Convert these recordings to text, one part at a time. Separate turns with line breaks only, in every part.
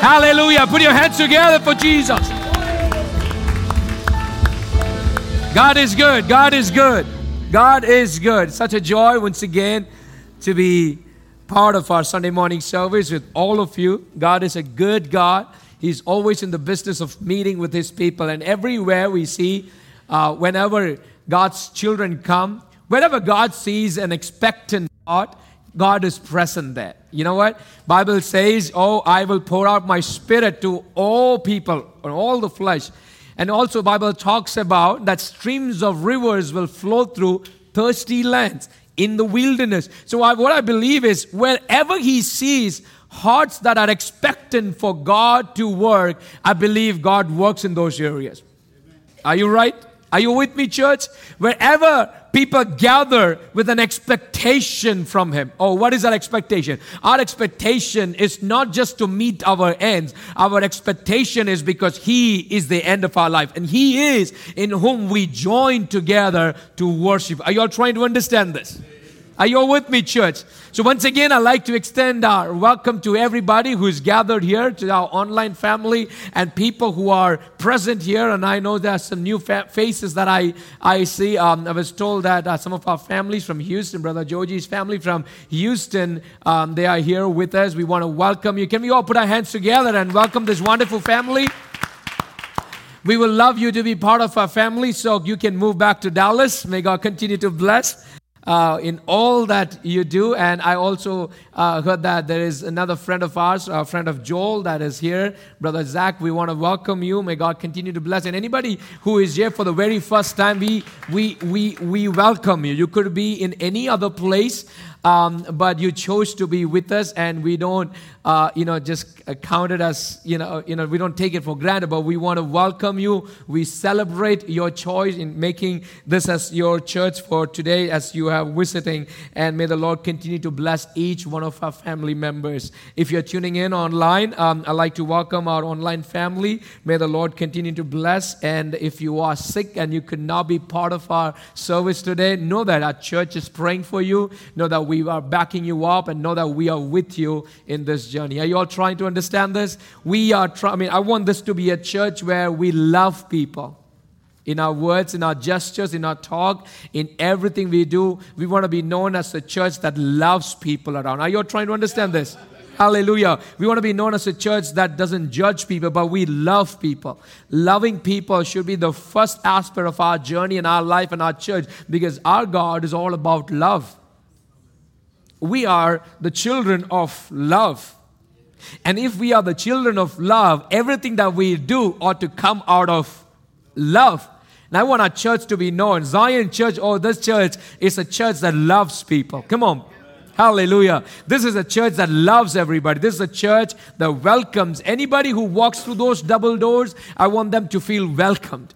Hallelujah. Put your hands together for Jesus. God is good. God is good. God is good. Such a joy once again to be part of our Sunday morning service with all of you. God is a good God. He's always in the business of meeting with His people. And everywhere we see, uh, whenever God's children come, whenever God sees an expectant heart, God is present there. You know what? Bible says, "Oh, I will pour out my spirit to all people, on all the flesh." And also Bible talks about that streams of rivers will flow through thirsty lands in the wilderness. So I, what I believe is wherever he sees hearts that are expectant for God to work, I believe God works in those areas. Are you right? Are you with me, church? Wherever people gather with an expectation from Him. Oh, what is our expectation? Our expectation is not just to meet our ends. Our expectation is because He is the end of our life and He is in whom we join together to worship. Are you all trying to understand this? Are you with me, church? So, once again, I'd like to extend our welcome to everybody who's gathered here, to our online family, and people who are present here. And I know there are some new fa- faces that I, I see. Um, I was told that uh, some of our families from Houston, Brother Georgie's family from Houston, um, they are here with us. We want to welcome you. Can we all put our hands together and welcome this wonderful family? We will love you to be part of our family, so you can move back to Dallas. May God continue to bless uh, in all that you do. And I also uh, heard that there is another friend of ours, a friend of Joel, that is here, Brother Zach. We want to welcome you. May God continue to bless. And anybody who is here for the very first time, we we we we welcome you. You could be in any other place. Um, but you chose to be with us, and we don't, uh, you know, just count it as, you know, you know, we don't take it for granted. But we want to welcome you. We celebrate your choice in making this as your church for today, as you are visiting. And may the Lord continue to bless each one of our family members. If you're tuning in online, um, I'd like to welcome our online family. May the Lord continue to bless. And if you are sick and you could not be part of our service today, know that our church is praying for you. Know that we are backing you up and know that we are with you in this journey. Are you all trying to understand this? We are trying, I mean, I want this to be a church where we love people. In our words, in our gestures, in our talk, in everything we do, we want to be known as a church that loves people around. Are you all trying to understand this? Hallelujah. We want to be known as a church that doesn't judge people, but we love people. Loving people should be the first aspect of our journey in our life and our church because our God is all about love we are the children of love. And if we are the children of love, everything that we do ought to come out of love. And I want our church to be known. Zion Church, oh, this church is a church that loves people. Come on. Hallelujah. This is a church that loves everybody. This is a church that welcomes anybody who walks through those double doors. I want them to feel welcomed.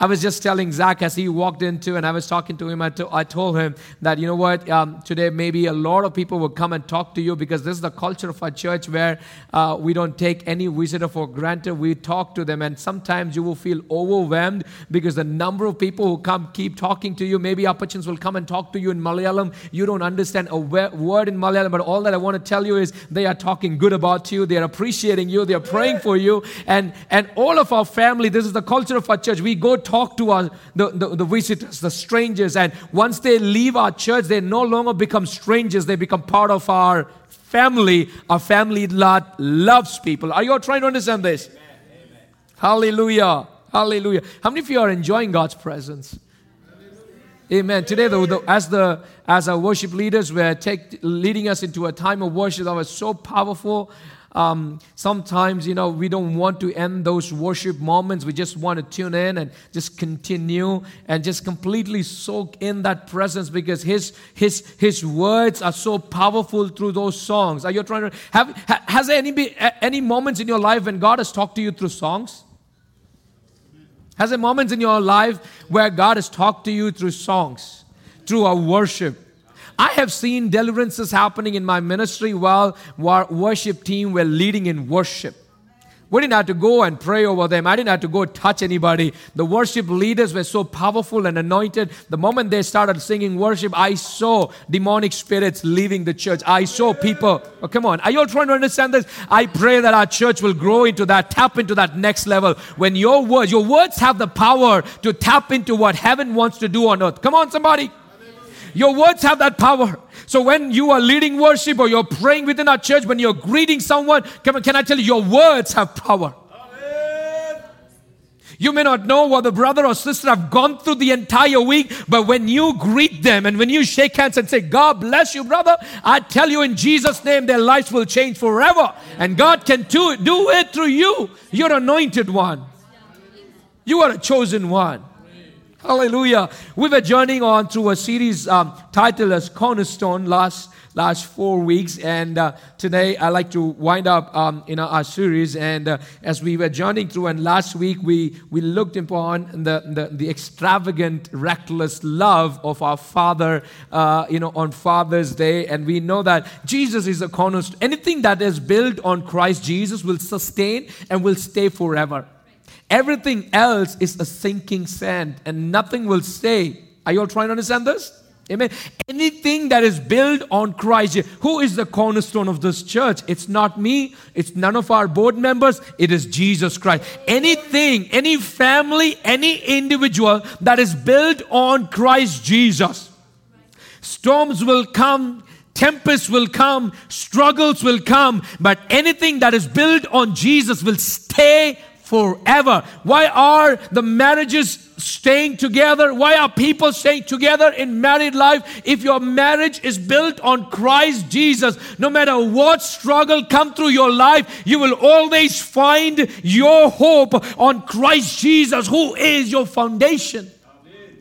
I was just telling Zach as he walked into, and I was talking to him. I, to, I told him that, you know what, um, today maybe a lot of people will come and talk to you because this is the culture of our church where uh, we don't take any visitor for granted. We talk to them, and sometimes you will feel overwhelmed because the number of people who come keep talking to you. Maybe opportunities will come and talk to you in Malayalam. You don't understand a word in Malayalam, but all that I want to tell you is they are talking good about you, they are appreciating you, they are praying for you, and, and all of our family, this is the culture of our church. We go talk to our, the, the, the visitors, the strangers, and once they leave our church, they no longer become strangers, they become part of our family. Our family lot loves people. Are you all trying to understand this? Amen. Amen. Hallelujah. Hallelujah. How many of you are enjoying God's presence? Amen. Today, the, the, as the as our worship leaders were take, leading us into a time of worship that was so powerful, um, sometimes, you know, we don't want to end those worship moments. We just want to tune in and just continue and just completely soak in that presence because His His His words are so powerful through those songs. Are you trying to have? Has there any any moments in your life when God has talked to you through songs? Has there moments in your life where God has talked to you through songs, through our worship? I have seen deliverances happening in my ministry while our worship team were leading in worship. We didn't have to go and pray over them. I didn't have to go touch anybody. The worship leaders were so powerful and anointed. The moment they started singing worship, I saw demonic spirits leaving the church. I saw people. Oh, come on. Are you all trying to understand this? I pray that our church will grow into that, tap into that next level. When your words, your words have the power to tap into what heaven wants to do on earth. Come on, somebody. Your words have that power. So when you are leading worship or you're praying within our church, when you're greeting someone, can, can I tell you, your words have power. You may not know what the brother or sister have gone through the entire week, but when you greet them and when you shake hands and say, God bless you, brother, I tell you in Jesus' name, their lives will change forever. And God can do it, do it through you. You're anointed one. You are a chosen one. Hallelujah. We were journeying on through a series um, titled as Cornerstone last last four weeks, and uh, today I like to wind up um, in our, our, series. And uh, as we were journeying through, and last week we we looked upon the the, the extravagant, reckless love of our Father, uh, you know, on Father's Day, and we know that Jesus is a cornerstone. Anything that is built on Christ Jesus will sustain and will stay forever. Everything else is a sinking sand and nothing will stay. Are you all trying to understand this? Amen. Anything that is built on Christ, who is the cornerstone of this church? It's not me, it's none of our board members, it is Jesus Christ. Anything, any family, any individual that is built on Christ Jesus. Storms will come, tempests will come, struggles will come, but anything that is built on Jesus will stay forever. Why are the marriages staying together? Why are people staying together in married life? If your marriage is built on Christ Jesus, no matter what struggle come through your life, you will always find your hope on Christ Jesus, who is your foundation. Amen.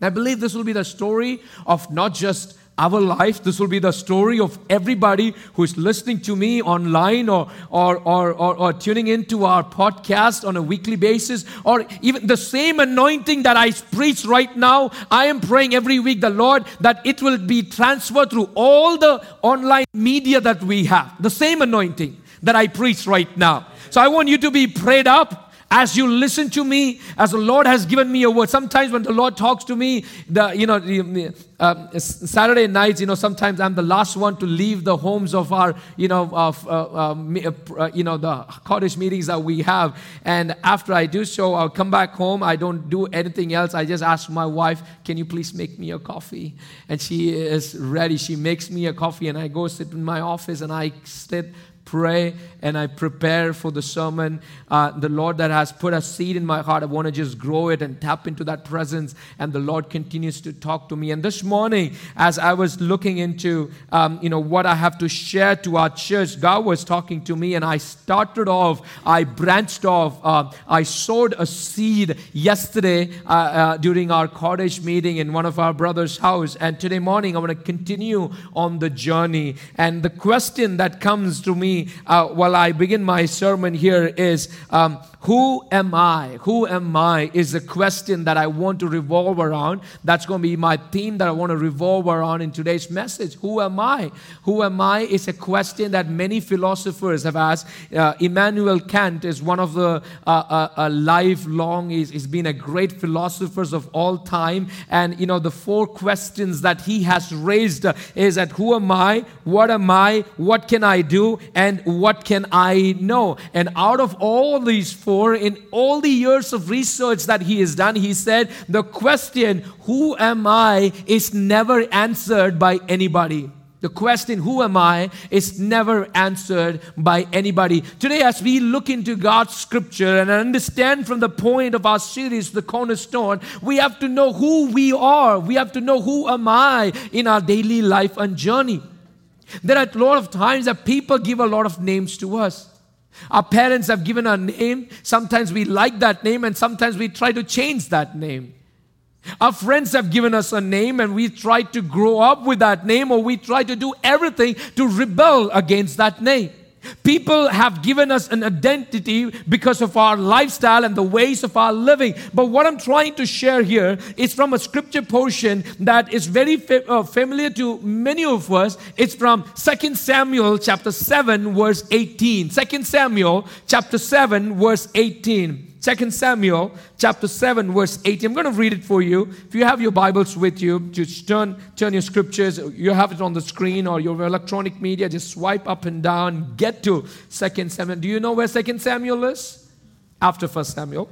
I believe this will be the story of not just our life. This will be the story of everybody who is listening to me online or, or, or, or, or tuning into our podcast on a weekly basis, or even the same anointing that I preach right now. I am praying every week, the Lord, that it will be transferred through all the online media that we have. The same anointing that I preach right now. So I want you to be prayed up as you listen to me, as the Lord has given me a word. Sometimes when the Lord talks to me, the you know the, uh, Saturday nights, you know, sometimes I'm the last one to leave the homes of our you know of uh, uh, uh, you know the cottage meetings that we have. And after I do so, I'll come back home. I don't do anything else. I just ask my wife, "Can you please make me a coffee?" And she is ready. She makes me a coffee, and I go sit in my office and I sit pray and I prepare for the sermon. Uh, the Lord that has put a seed in my heart, I want to just grow it and tap into that presence. And the Lord continues to talk to me. And this morning, as I was looking into, um, you know, what I have to share to our church, God was talking to me, and I started off. I branched off. Uh, I sowed a seed yesterday uh, uh during our cottage meeting in one of our brothers' house, and today morning I want to continue on the journey. And the question that comes to me uh, while I begin my sermon here is um, who am I? Who am I? Is the question that I want to revolve around. That's going to be my theme that I want to revolve around in today's message. Who am I? Who am I is a question that many philosophers have asked. Uh, Immanuel Kant is one of the uh, uh, uh lifelong, he's, he's been a great philosophers of all time. And, you know, the four questions that he has raised is that who am I? What am I? What can I do? And what can I know? And out of all these four, in all the years of research that he has done, he said the question, Who am I, is never answered by anybody. The question, who am I, is never answered by anybody. Today, as we look into God's scripture and understand from the point of our series, The Cornerstone, we have to know who we are. We have to know who am I in our daily life and journey. There are a lot of times that people give a lot of names to us. Our parents have given a name. Sometimes we like that name, and sometimes we try to change that name. Our friends have given us a name, and we try to grow up with that name, or we try to do everything to rebel against that name. People have given us an identity because of our lifestyle and the ways of our living. But what I'm trying to share here is from a scripture portion that is very uh, familiar to many of us. It's from 2 Samuel chapter 7 verse 18. 2 Samuel chapter 7 verse 18. 2 Samuel chapter 7, verse 18. I'm going to read it for you. If you have your Bibles with you, just turn, turn your scriptures. You have it on the screen or your electronic media. Just swipe up and down. Get to Second Samuel. Do you know where Second Samuel is? After First Samuel.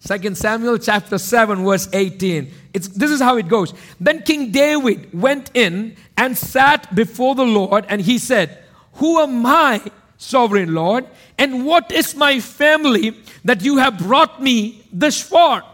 Second Samuel chapter 7, verse 18. It's, this is how it goes. Then King David went in and sat before the Lord, and he said, Who am I, sovereign Lord? And what is my family that you have brought me this far?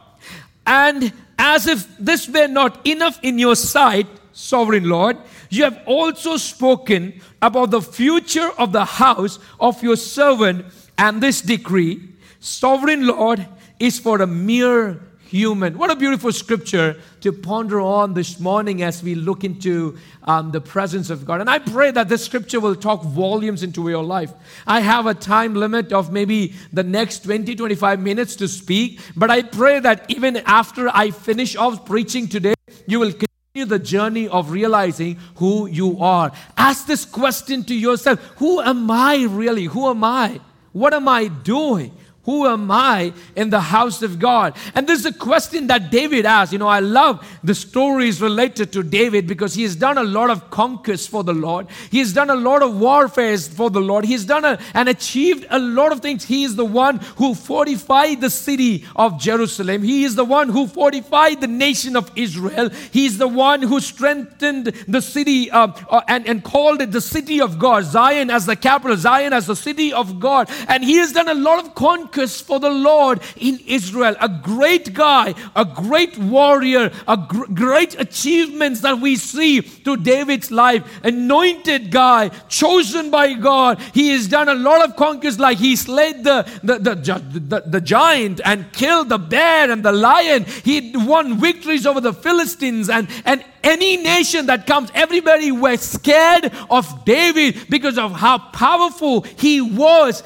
And as if this were not enough in your sight, sovereign Lord, you have also spoken about the future of the house of your servant and this decree, sovereign Lord, is for a mere human. What a beautiful scripture to ponder on this morning as we look into um, the presence of God. And I pray that this scripture will talk volumes into your life. I have a time limit of maybe the next 20, 25 minutes to speak, but I pray that even after I finish off preaching today, you will continue the journey of realizing who you are. Ask this question to yourself Who am I really? Who am I? What am I doing? Who am I in the house of God? And this is a question that David asked. You know, I love the stories related to David because he has done a lot of conquests for the Lord. He has done a lot of warfare for the Lord. He's done a, and achieved a lot of things. He is the one who fortified the city of Jerusalem. He is the one who fortified the nation of Israel. He is the one who strengthened the city uh, uh, and, and called it the city of God. Zion as the capital, Zion as the city of God. And he has done a lot of conquests for the Lord in Israel. A great guy, a great warrior, a gr- great achievements that we see through David's life. Anointed guy, chosen by God. He has done a lot of conquests, like he slayed the, the, the, the, the giant and killed the bear and the lion. He won victories over the Philistines and, and any nation that comes, everybody was scared of David because of how powerful he was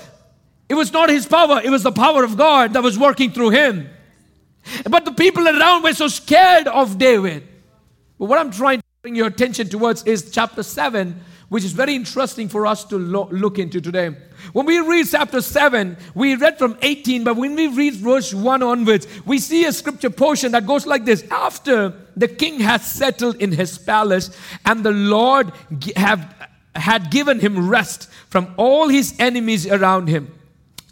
it was not his power, it was the power of God that was working through him. But the people around were so scared of David. But what I'm trying to bring your attention towards is chapter 7, which is very interesting for us to lo- look into today. When we read chapter 7, we read from 18, but when we read verse 1 onwards, we see a scripture portion that goes like this After the king has settled in his palace, and the Lord have, had given him rest from all his enemies around him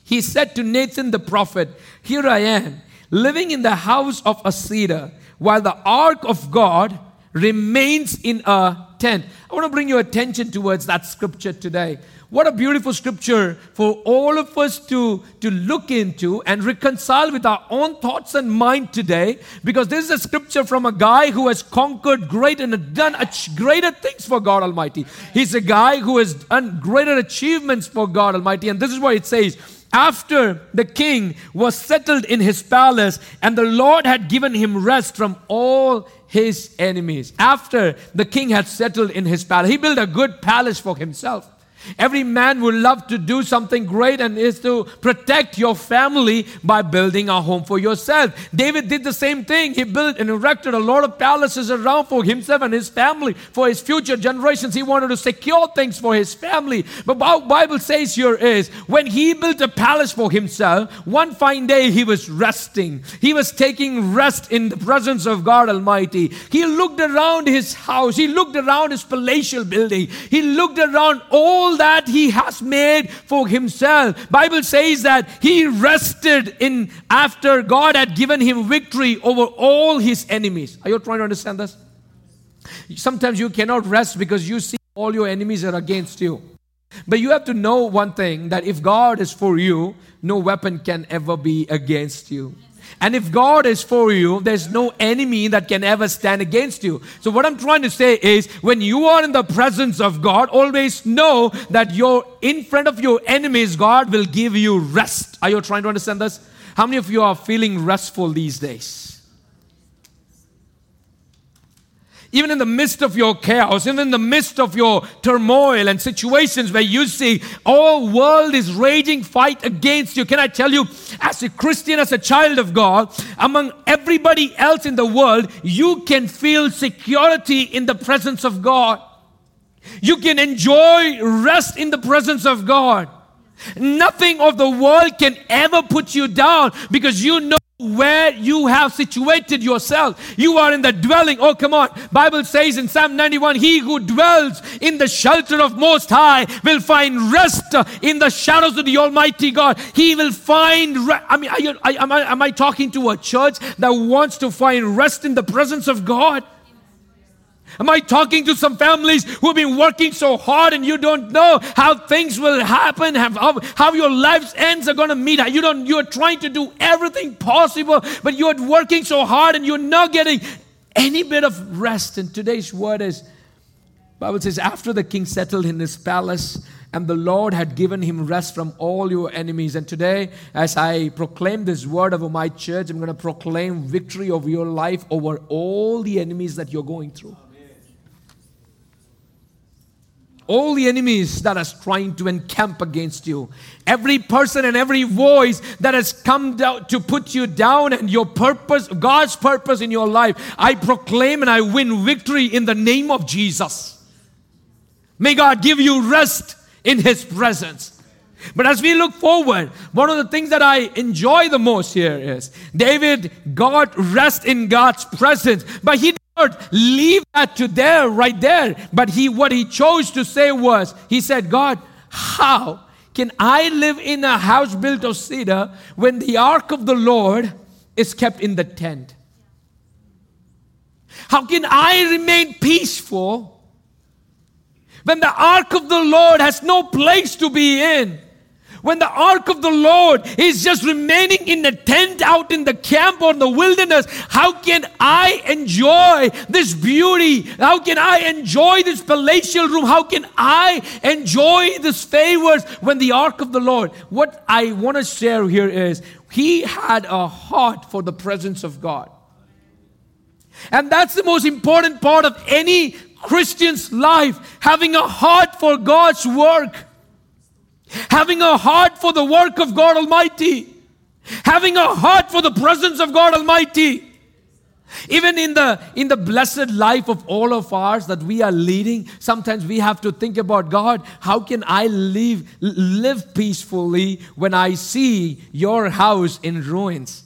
he said to Nathan the prophet, Here I am, living in the house of a cedar, while the ark of God remains in a tent. I want to bring your attention towards that scripture today. What a beautiful scripture for all of us to, to look into and reconcile with our own thoughts and mind today. Because this is a scripture from a guy who has conquered great and done greater things for God Almighty. He's a guy who has done greater achievements for God Almighty. And this is what it says after the king was settled in his palace and the Lord had given him rest from all his enemies. After the king had settled in his palace, he built a good palace for himself. Every man would love to do something great and is to protect your family by building a home for yourself. David did the same thing. He built and erected a lot of palaces around for himself and his family, for his future generations. He wanted to secure things for his family. But what Bible says here is when he built a palace for himself, one fine day he was resting. He was taking rest in the presence of God Almighty. He looked around his house. He looked around his palatial building. He looked around all that he has made for himself. Bible says that he rested in after God had given him victory over all his enemies. Are you trying to understand this? Sometimes you cannot rest because you see all your enemies are against you. But you have to know one thing that if God is for you, no weapon can ever be against you. And if God is for you, there's no enemy that can ever stand against you. So, what I'm trying to say is when you are in the presence of God, always know that you're in front of your enemies, God will give you rest. Are you trying to understand this? How many of you are feeling restful these days? Even in the midst of your chaos, even in the midst of your turmoil and situations where you see all world is raging fight against you. Can I tell you, as a Christian, as a child of God, among everybody else in the world, you can feel security in the presence of God. You can enjoy rest in the presence of God. Nothing of the world can ever put you down because you know where you have situated yourself you are in the dwelling. Oh come on. Bible says in psalm 91 he who dwells in the shelter of most high will find rest in the shadows of the almighty god. He will find re- i mean you, am, I, am i talking to a church that wants to find rest in the presence of god Am I talking to some families who have been working so hard and you don't know how things will happen, how, how your life's ends are going to meet? You don't, you're trying to do everything possible, but you're working so hard and you're not getting any bit of rest. And today's word is, Bible says, after the king settled in his palace, and the Lord had given him rest from all your enemies. And today, as I proclaim this word over my church, I'm going to proclaim victory over your life over all the enemies that you're going through all the enemies that is trying to encamp against you. Every person and every voice that has come down to put you down and your purpose god's purpose in your life i proclaim and i win victory in the name of jesus. May god give you rest in his presence. But as we look forward, one of the things that I enjoy the most here is David got rest in God's presence, but he leave that to there, right there. But he, what he chose to say was, he said, God, how can I live in a house built of cedar when the ark of the Lord is kept in the tent? How can I remain peaceful when the ark of the Lord has no place to be in? When the ark of the Lord is just remaining in the tent out in the camp or the wilderness, how can I enjoy this beauty? How can I enjoy this palatial room? How can I enjoy this favors when the ark of the Lord? What I want to share here is he had a heart for the presence of God. And that's the most important part of any Christian's life, having a heart for God's work having a heart for the work of God Almighty, having a heart for the presence of God Almighty. Even in the in the blessed life of all of ours that we are leading, sometimes we have to think about God, how can I live live peacefully when I see your house in ruins?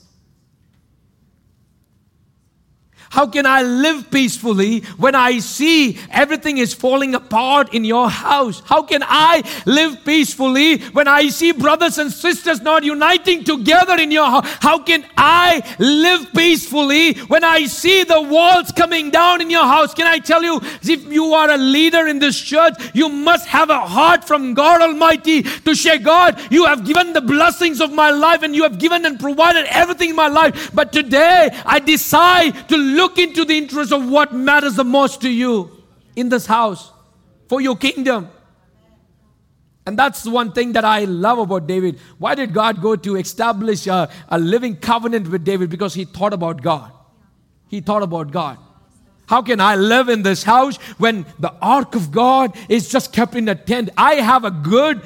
How can I live peacefully when I see everything is falling apart in your house? How can I live peacefully when I see brothers and sisters not uniting together in your house? How can I live peacefully when I see the walls coming down in your house? Can I tell you, if you are a leader in this church, you must have a heart from God Almighty to say, God, you have given the blessings of my life and you have given and provided everything in my life. But today I decide to look into the interest of what matters the most to you in this house for your kingdom. And that's one thing that I love about David. Why did God go to establish a, a living covenant with David? Because he thought about God. He thought about God. How can I live in this house when the ark of God is just kept in a tent? I have a good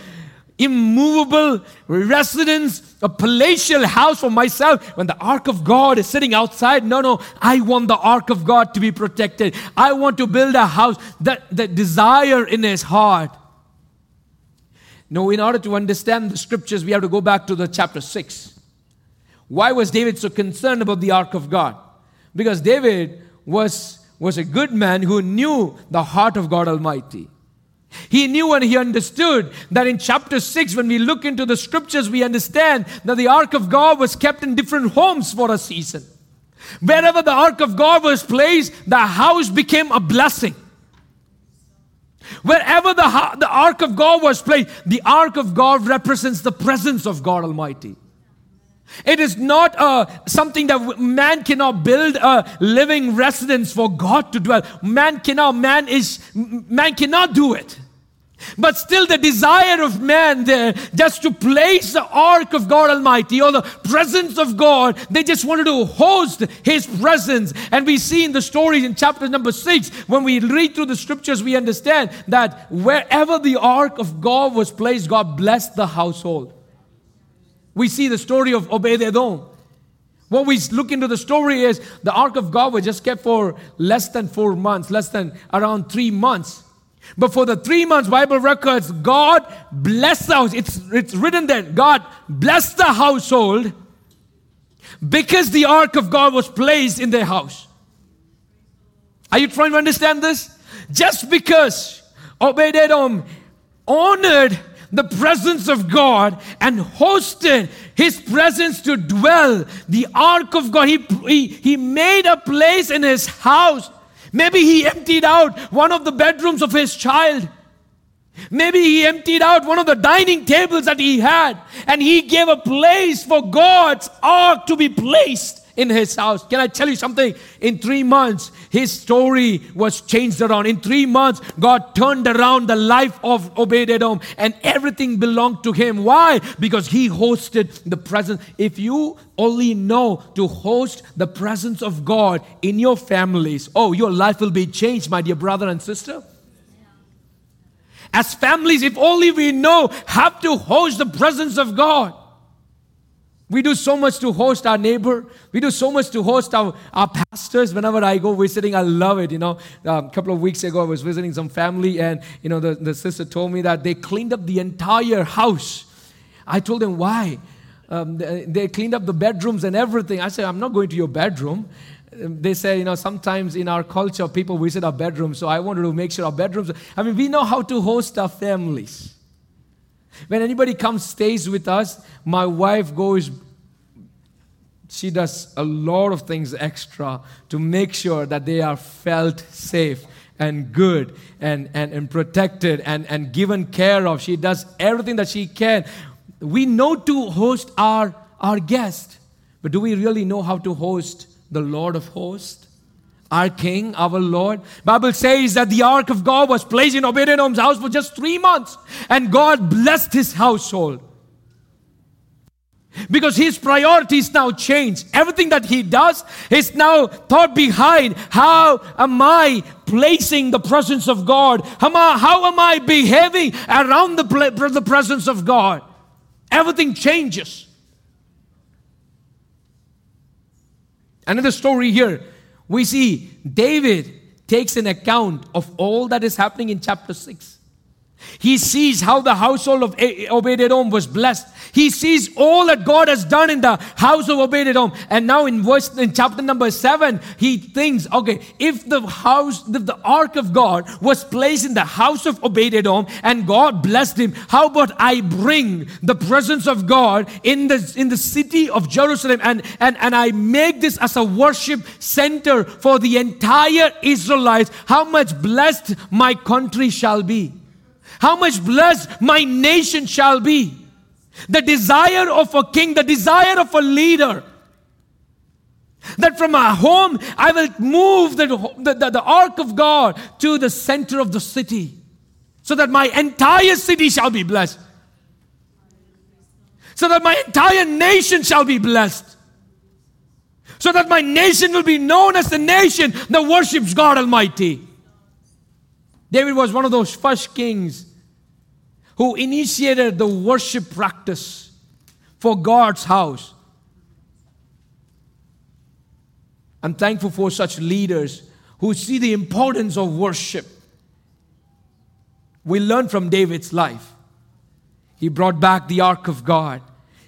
immovable residence, a palatial house for myself when the ark of God is sitting outside. No, no, I want the ark of God to be protected. I want to build a house that the desire in his heart. No, in order to understand the scriptures, we have to go back to the chapter 6. Why was David so concerned about the ark of God? Because David was, was a good man who knew the heart of God Almighty. He knew and he understood that in chapter 6, when we look into the scriptures, we understand that the ark of God was kept in different homes for a season. Wherever the ark of God was placed, the house became a blessing. Wherever the, the ark of God was placed, the ark of God represents the presence of God Almighty. It is not uh, something that man cannot build a living residence for God to dwell. Man cannot. Man is. Man cannot do it. But still, the desire of man there, just to place the ark of God Almighty or the presence of God, they just wanted to host His presence. And we see in the stories in chapter number six, when we read through the scriptures, we understand that wherever the ark of God was placed, God blessed the household. We see the story of Obed Edom. What we look into the story is the ark of God was just kept for less than four months, less than around three months. But for the three months Bible records, God blessed the house. It's, it's written there. God blessed the household because the ark of God was placed in their house. Are you trying to understand this? Just because Obed Edom honored the presence of God and hosted his presence to dwell, the ark of God, he, he, he made a place in his house Maybe he emptied out one of the bedrooms of his child. Maybe he emptied out one of the dining tables that he had and he gave a place for God's ark to be placed in his house. Can I tell you something? In three months, his story was changed around. In three months, God turned around the life of Obed Edom and everything belonged to him. Why? Because he hosted the presence. If you only know to host the presence of God in your families, oh, your life will be changed, my dear brother and sister. As families, if only we know how to host the presence of God. We do so much to host our neighbor. We do so much to host our, our pastors. Whenever I go visiting, I love it. You know, um, a couple of weeks ago, I was visiting some family, and you know, the, the sister told me that they cleaned up the entire house. I told them why. Um, they, they cleaned up the bedrooms and everything. I said, I'm not going to your bedroom. Um, they say, you know, sometimes in our culture, people visit our bedrooms. So I wanted to make sure our bedrooms. I mean, we know how to host our families. When anybody comes, stays with us, my wife goes, she does a lot of things extra to make sure that they are felt safe and good and, and, and protected and, and given care of. She does everything that she can. We know to host our, our guest, but do we really know how to host the Lord of hosts? Our king, our Lord. Bible says that the ark of God was placed in Obed-Edom's house for just three months, and God blessed his household. Because his priorities now change. Everything that he does is now thought behind. How am I placing the presence of God? How am I, how am I behaving around the, the presence of God? Everything changes. Another story here we see David takes an account of all that is happening in chapter 6. He sees how the household of Obed Edom was blessed. He sees all that God has done in the house of Obed Edom. And now in verse in chapter number seven, he thinks, okay, if the house, if the ark of God was placed in the house of Obed Edom and God blessed him, how about I bring the presence of God in the in the city of Jerusalem and and, and I make this as a worship center for the entire Israelites? How much blessed my country shall be. How much blessed my nation shall be. The desire of a king, the desire of a leader. That from my home I will move the, the, the, the ark of God to the center of the city so that my entire city shall be blessed. So that my entire nation shall be blessed. So that my nation will be known as the nation that worships God Almighty. David was one of those first kings who initiated the worship practice for God's house. I'm thankful for such leaders who see the importance of worship. We learn from David's life. He brought back the ark of God.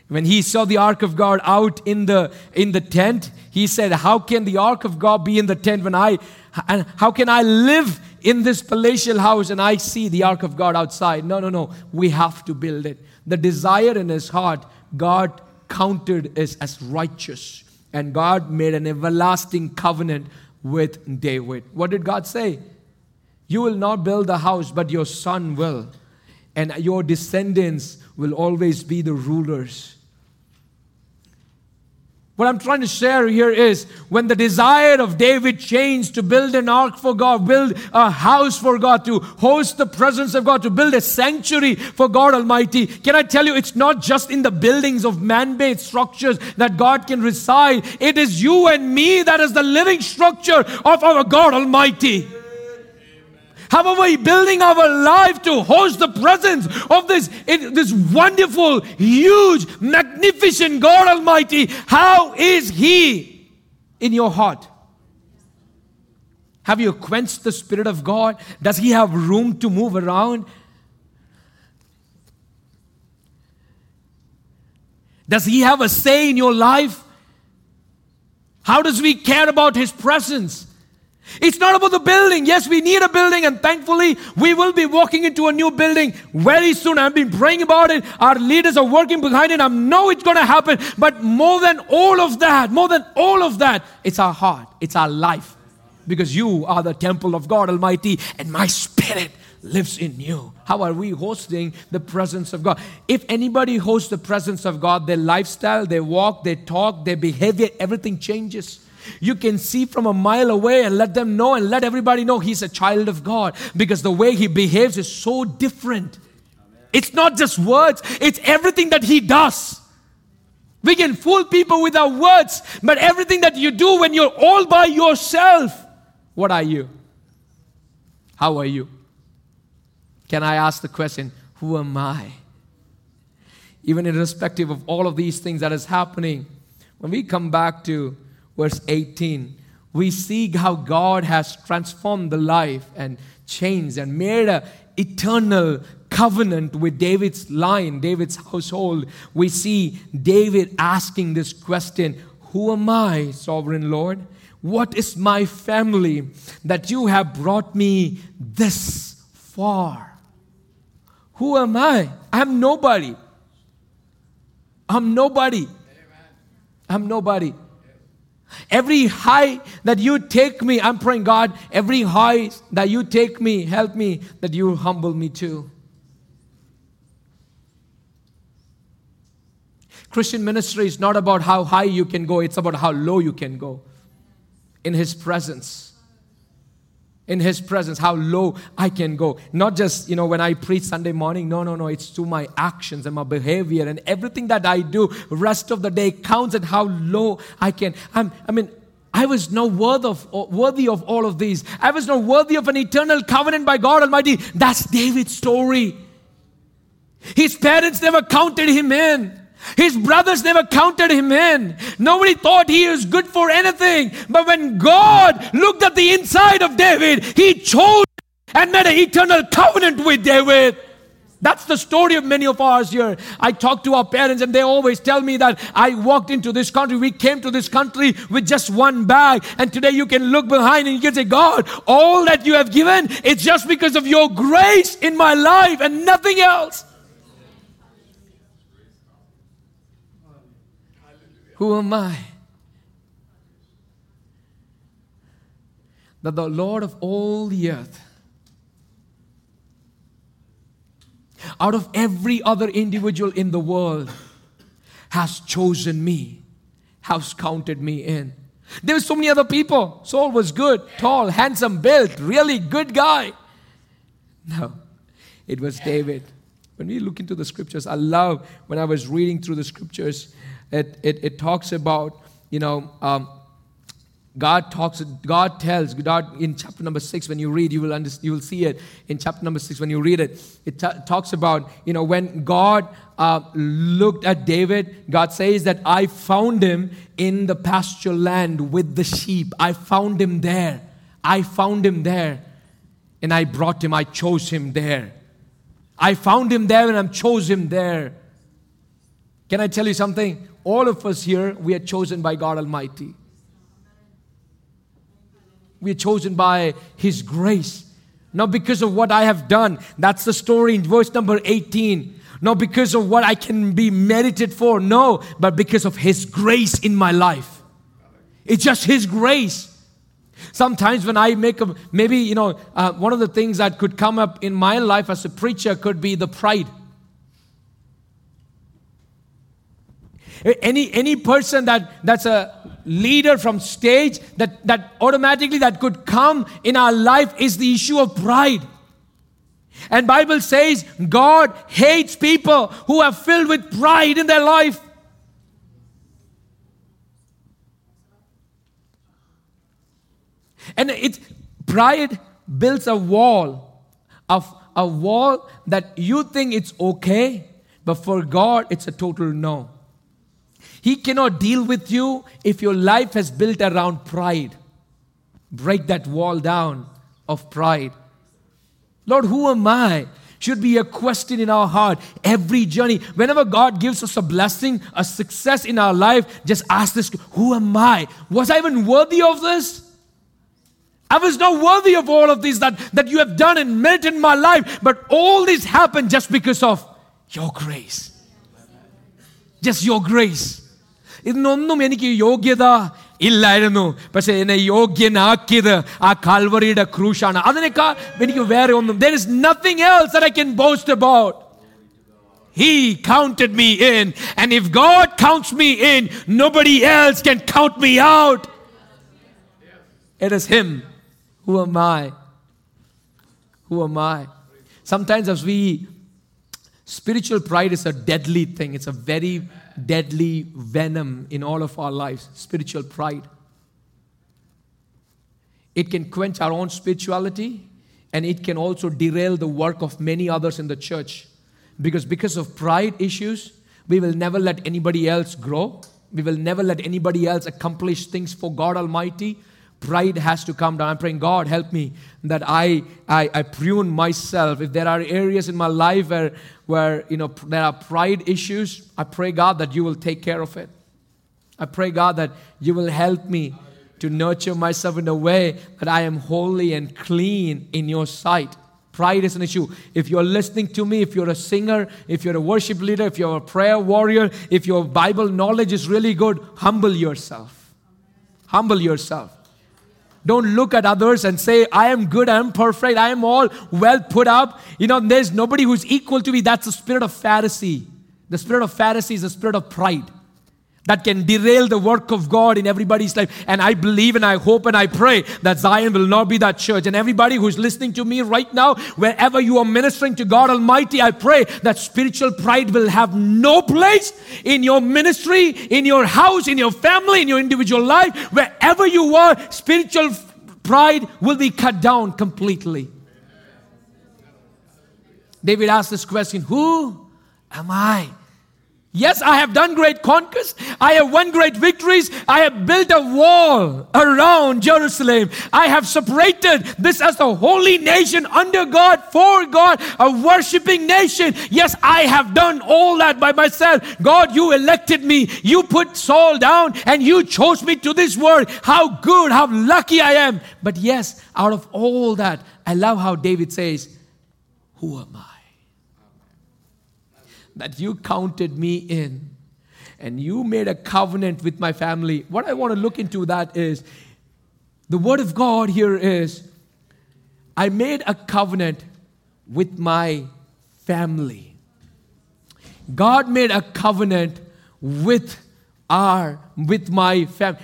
When he saw the ark of God out in the in the tent, he said, "How can the ark of God be in the tent when I and how can I live in this palatial house and I see the ark of God outside. No, no, no. We have to build it. The desire in his heart, God counted as, as righteous. And God made an everlasting covenant with David. What did God say? You will not build the house, but your son will. And your descendants will always be the rulers. What I'm trying to share here is when the desire of David changed to build an ark for God, build a house for God, to host the presence of God, to build a sanctuary for God Almighty. Can I tell you, it's not just in the buildings of man made structures that God can reside. It is you and me that is the living structure of our God Almighty. How are we building our life to host the presence of this, this wonderful, huge, magnificent God Almighty? How is He in your heart? Have you quenched the Spirit of God? Does He have room to move around? Does He have a say in your life? How does we care about His presence? It's not about the building. Yes, we need a building, and thankfully, we will be walking into a new building very soon. I've been praying about it. Our leaders are working behind it. I know it's going to happen. But more than all of that, more than all of that, it's our heart, it's our life. Because you are the temple of God Almighty, and my spirit lives in you. How are we hosting the presence of God? If anybody hosts the presence of God, their lifestyle, their walk, their talk, their behavior, everything changes. You can see from a mile away and let them know and let everybody know he's a child of God because the way he behaves is so different. It's not just words, it's everything that he does. We can fool people with our words, but everything that you do when you're all by yourself, what are you? How are you? Can I ask the question, who am I? Even irrespective of all of these things that is happening, when we come back to verse 18, we see how God has transformed the life and changed and made an eternal covenant with David's line, David's household. We see David asking this question Who am I, sovereign Lord? What is my family that you have brought me this far? Who am I? I'm nobody. I'm nobody. I'm nobody. Every high that you take me, I'm praying, God, every high that you take me, help me that you humble me too. Christian ministry is not about how high you can go, it's about how low you can go in His presence in his presence how low i can go not just you know when i preach sunday morning no no no it's to my actions and my behavior and everything that i do rest of the day counts at how low i can I'm, i mean I was no worth of, uh, worthy of all of these. I was not worthy of an eternal covenant by God Almighty. That's David's story. His parents never counted him in. His brothers never counted him in. Nobody thought he was good for anything. But when God looked at the inside of David, he chose and made an eternal covenant with David. That's the story of many of ours here. I talk to our parents and they always tell me that I walked into this country. We came to this country with just one bag. And today you can look behind and you can say, God, all that you have given, it's just because of your grace in my life and nothing else. Who am I? That the Lord of all the earth, out of every other individual in the world, has chosen me, has counted me in. There were so many other people. Saul was good, tall, handsome, built, really good guy. No, it was David. When we look into the scriptures, I love when I was reading through the scriptures it, it, it talks about, you know, um, God talks, God tells, God in chapter number six, when you read, you will, understand, you will see it. In chapter number six, when you read it, it t- talks about, you know, when God uh, looked at David, God says that I found him in the pasture land with the sheep. I found him there. I found him there. And I brought him, I chose him there. I found him there and I chose him there. Can I tell you something? All of us here, we are chosen by God Almighty. We are chosen by His grace. Not because of what I have done. That's the story in verse number 18. Not because of what I can be merited for. No, but because of His grace in my life. It's just His grace. Sometimes when I make a, maybe, you know, uh, one of the things that could come up in my life as a preacher could be the pride. Any, any person that, that's a leader from stage that, that automatically that could come in our life is the issue of pride. And Bible says God hates people who are filled with pride in their life. And it pride builds a wall of a wall that you think it's okay, but for God it's a total no. He cannot deal with you if your life has built around pride. Break that wall down of pride. Lord, who am I? Should be a question in our heart every journey. Whenever God gives us a blessing, a success in our life, just ask this Who am I? Was I even worthy of this? I was not worthy of all of this that, that you have done and meant in my life, but all this happened just because of your grace. Just your grace. ഇതിനൊന്നും എനിക്ക് യോഗ്യത ഇല്ലായിരുന്നു പക്ഷെ എന്നെ യോഗ്യനാക്കിയത് ആ കാൽവറിയുടെ ക്രൂശാണ് അതിനേക്കാൾ എനിക്ക് വേറെ ഒന്നും there is nothing else that I can boast about He counted me in. And if God counts me in, nobody else can count me out. It is Him. Who am I? Who am I? Sometimes, as we, spiritual pride is a deadly thing. It's a very deadly venom in all of our lives. Spiritual pride. It can quench our own spirituality and it can also derail the work of many others in the church. Because because of pride issues, we will never let anybody else grow. We will never let anybody else accomplish things for God Almighty. Pride has to come down. I'm praying, God, help me that I, I, I prune myself. If there are areas in my life where, where you know, there are pride issues, I pray, God, that you will take care of it. I pray, God, that you will help me to nurture myself in a way that I am holy and clean in your sight. Pride is an issue. If you're listening to me, if you're a singer, if you're a worship leader, if you're a prayer warrior, if your Bible knowledge is really good, humble yourself. Humble yourself. Don't look at others and say, I am good, I am perfect, I am all well put up. You know, there's nobody who's equal to me. That's the spirit of Pharisee. The spirit of Pharisee is the spirit of pride that can derail the work of God in everybody's life. And I believe and I hope and I pray that Zion will not be that church. And everybody who's listening to me right now, wherever you are ministering to God Almighty, I pray that spiritual pride will have no place in your ministry, in your house, in your family, in your individual life. Wherever you are, spiritual pride will be cut down completely. David asked this question Who am I? Yes, I have done great conquests. I have won great victories. I have built a wall around Jerusalem. I have separated this as a holy nation under God, for God, a worshiping nation. Yes, I have done all that by myself. God, you elected me. You put Saul down and you chose me to this world. How good, how lucky I am. But yes, out of all that, I love how David says, Who am I? That you counted me in and you made a covenant with my family. What I want to look into that is the word of God here is I made a covenant with my family. God made a covenant with our with my family.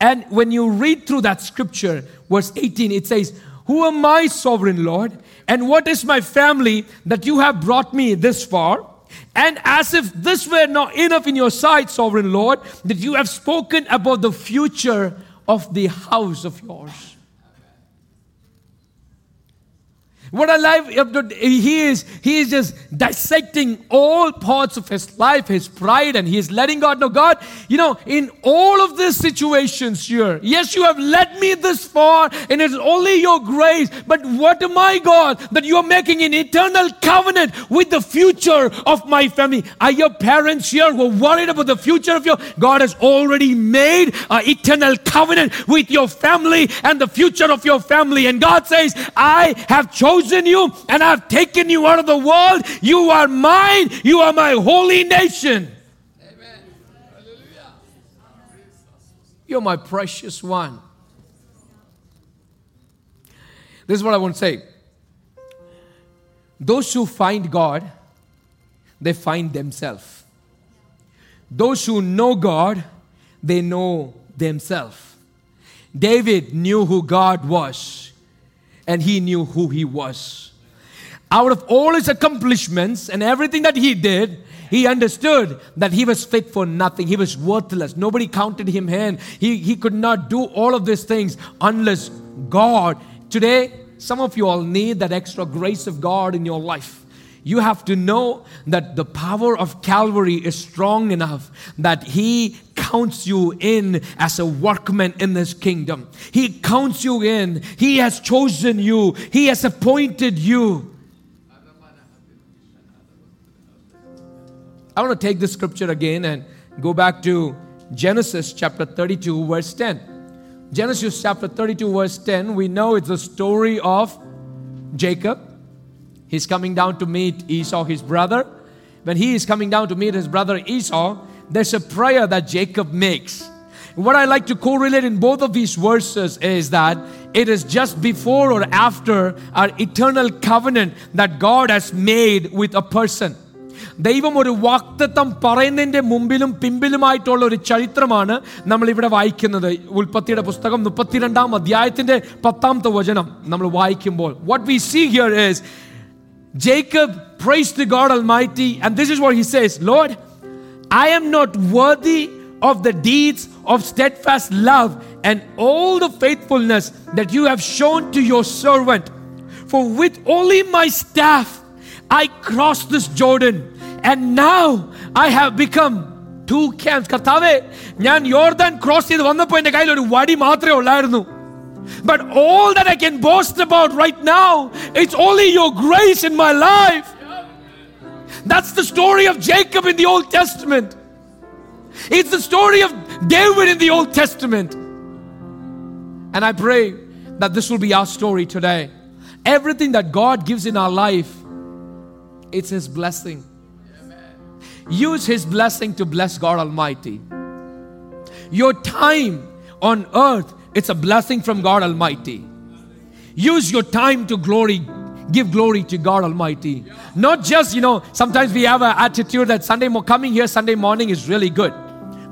And when you read through that scripture, verse 18, it says, Who am I, sovereign Lord? And what is my family that you have brought me this far? And as if this were not enough in your sight, sovereign Lord, that you have spoken about the future of the house of yours. What a life he is, he is just dissecting all parts of his life, his pride, and he is letting God know, God, you know, in all of these situations here, yes, you have led me this far, and it's only your grace, but what am I, God, that you are making an eternal covenant with the future of my family? Are your parents here who are worried about the future of your, God has already made an eternal covenant with your family and the future of your family, and God says, I have chosen chosen you and I've taken you out of the world. You are mine. You are my holy nation. Amen. You're my precious one. This is what I want to say. Those who find God, they find themselves. those who know God, they know themselves. David knew who God was, and he knew who he was. Out of all his accomplishments and everything that he did, he understood that he was fit for nothing. He was worthless. Nobody counted him in. He, he could not do all of these things unless God. Today, some of you all need that extra grace of God in your life. You have to know that the power of Calvary is strong enough that He counts you in as a workman in His kingdom. He counts you in. He has chosen you, He has appointed you. I want to take this scripture again and go back to Genesis chapter 32, verse 10. Genesis chapter 32, verse 10, we know it's the story of Jacob. He's coming down to meet Esau, his brother. When he is coming down to meet his brother Esau, there's a prayer that Jacob makes. What I like to correlate in both of these verses is that it is just before or after our eternal covenant that God has made with a person. ദൈവം ഒരു വാക്തത്വം പറയുന്നതിൻ്റെ മുമ്പിലും പിമ്പിലുമായിട്ടുള്ള ഒരു ചരിത്രമാണ് നമ്മൾ ഇവിടെ വായിക്കുന്നത് ഉൽപ്പത്തിയുടെ പുസ്തകം മുപ്പത്തിരണ്ടാം അധ്യായത്തിന്റെ പത്താമത്തെ വചനം നമ്മൾ വായിക്കുമ്പോൾ what we see here is Jacob prays to God Almighty, and this is what he says Lord, I am not worthy of the deeds of steadfast love and all the faithfulness that you have shown to your servant. For with only my staff I crossed this Jordan, and now I have become two camps. കർത്താവേ ഞാൻ യോർദാൻ cross ചെയ്ത് വന്നപ്പോൾ എൻ്റെ കയ്യിൽ ഒരു വടി മാത്രമേ ഉള്ളായിരുന്നു but all that I can boast about right now, it's only your grace in my life. That's the story of Jacob in the Old Testament. It's the story of David in the Old Testament. And I pray that this will be our story today. Everything that God gives in our life, it's His blessing. Use His blessing to bless God Almighty. Your time on earth it's a blessing from God Almighty. Use your time to glory, give glory to God Almighty. Not just, you know, sometimes we have an attitude that Sunday coming here Sunday morning is really good.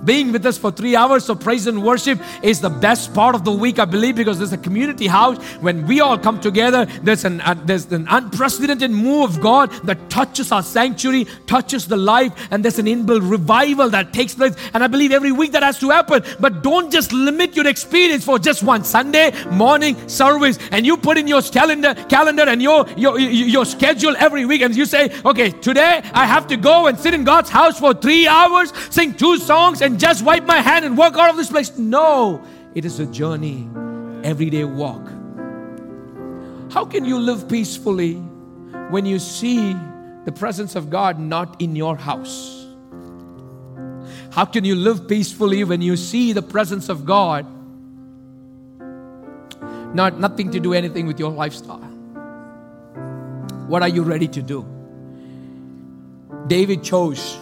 Being with us for three hours of praise and worship is the best part of the week, I believe, because there's a community house. When we all come together, there's an, uh, there's an unprecedented move of God that touches our sanctuary, touches the life, and there's an inbuilt revival that takes place. And I believe every week that has to happen. But don't just limit your experience for just one Sunday morning service and you put in your calendar, calendar and your, your, your schedule every week and you say, okay, today I have to go and sit in God's house for three hours, sing two songs, and just wipe my hand and walk out of this place. No, it is a journey, everyday walk. How can you live peacefully when you see the presence of God not in your house? How can you live peacefully when you see the presence of God not nothing to do anything with your lifestyle? What are you ready to do? David chose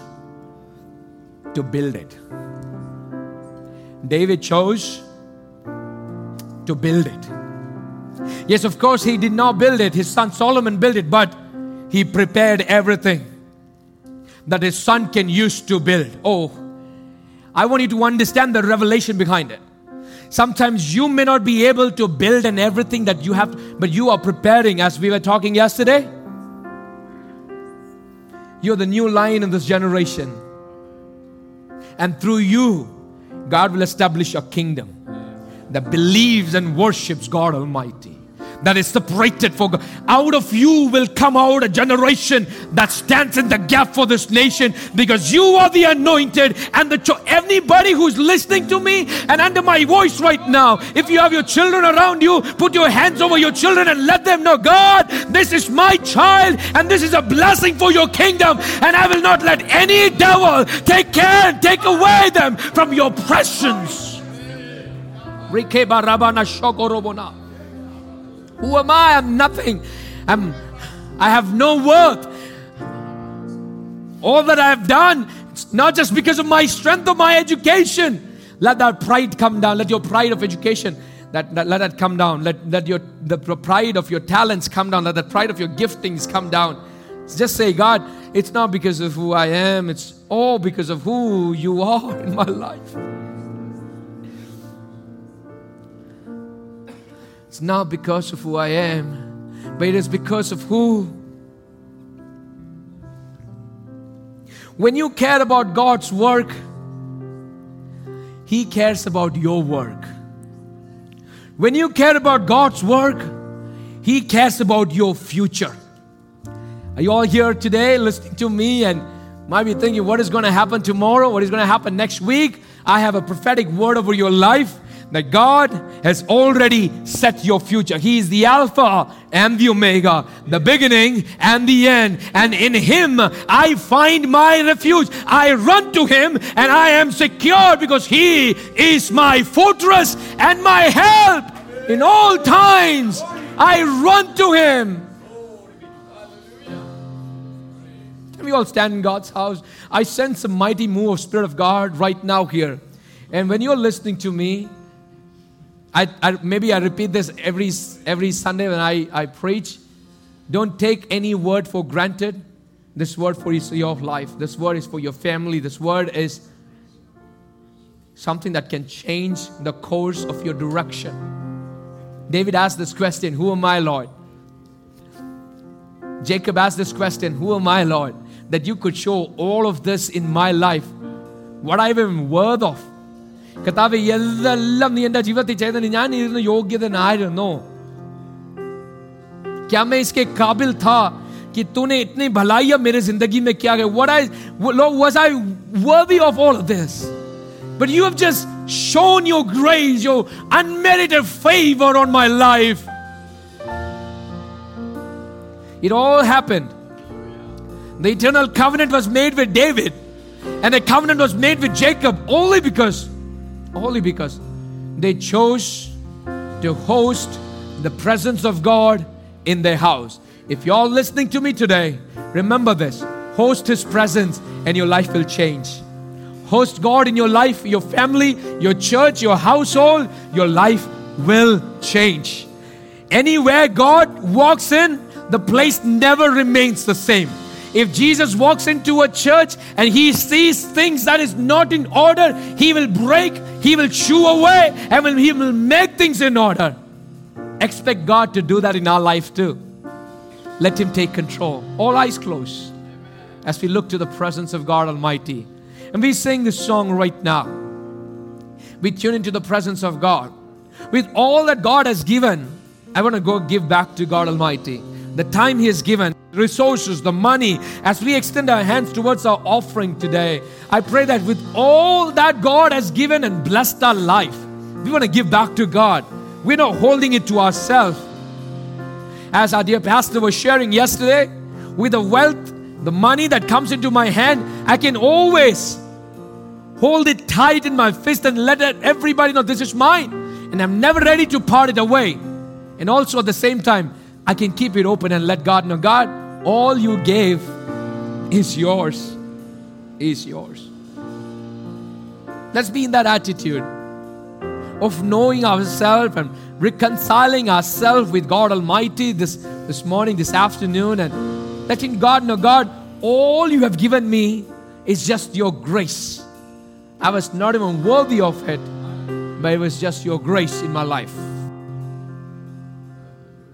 to build it. David chose to build it. Yes, of course, he did not build it. His son Solomon built it, but he prepared everything that his son can use to build. Oh, I want you to understand the revelation behind it. Sometimes you may not be able to build and everything that you have, but you are preparing, as we were talking yesterday. You're the new lion in this generation. And through you, God will establish a kingdom that believes and worships God Almighty. That is separated for God. Out of you will come out a generation that stands in the gap for this nation because you are the anointed and the cho- anybody who's listening to me and under my voice right now. If you have your children around you, put your hands over your children and let them know, God, this is my child and this is a blessing for your kingdom, and I will not let any devil take care and take away them from your presence. Rikeba rabana shokorobona. Who am I? I'm nothing. I'm I have no worth. All that I have done, it's not just because of my strength or my education. Let that pride come down. Let your pride of education, that, that let that come down. Let, let your the pride of your talents come down. Let the pride of your giftings come down. Just say, God, it's not because of who I am, it's all because of who you are in my life. It's not because of who I am, but it is because of who. When you care about God's work, He cares about your work. When you care about God's work, He cares about your future. Are you all here today listening to me and might be thinking, what is going to happen tomorrow? What is going to happen next week? I have a prophetic word over your life that God has already set your future. He is the Alpha and the Omega, the beginning and the end. And in Him I find my refuge. I run to Him and I am secure because He is my fortress and my help in all times. I run to Him. Can we all stand in God's house? I sense a mighty move of Spirit of God right now here. And when you're listening to me, I, I, maybe I repeat this every, every Sunday when I, I preach. Don't take any word for granted. This word for your life. This word is for your family. This word is something that can change the course of your direction. David asked this question Who am I, Lord? Jacob asked this question Who am I, Lord? That you could show all of this in my life. What I am worth of. കർത്താവ് എല്ലാം നീ എൻ്റെ ജീവിതത്തിൽ ചെയ്തതിന് ഞാൻ ഇതിന് യോഗ്യതനായിരുന്നു क्या मैं इसके काबिल था कि तूने इतनी भलाइयां मेरे जिंदगी में क्या गया what I was I worthy of all of this but you have just shown your grace your unmerited favor on my life it all happened the eternal covenant was made with David and the covenant was made with Jacob only because only because they chose to host the presence of God in their house. If you're listening to me today, remember this host His presence and your life will change. Host God in your life, your family, your church, your household, your life will change. Anywhere God walks in, the place never remains the same. If Jesus walks into a church and he sees things that is not in order, he will break, he will chew away, and he will make things in order. Expect God to do that in our life too. Let him take control. All eyes closed as we look to the presence of God Almighty. And we sing this song right now. We tune into the presence of God. With all that God has given, I want to go give back to God Almighty. The time He has given, resources, the money, as we extend our hands towards our offering today, I pray that with all that God has given and blessed our life, we want to give back to God. We're not holding it to ourselves. As our dear pastor was sharing yesterday, with the wealth, the money that comes into my hand, I can always hold it tight in my fist and let everybody know this is mine. And I'm never ready to part it away. And also at the same time, I can keep it open and let God know God, all you gave is yours. Is yours. Let's be in that attitude of knowing ourselves and reconciling ourselves with God Almighty this, this morning, this afternoon, and letting God know, God, all you have given me is just your grace. I was not even worthy of it, but it was just your grace in my life.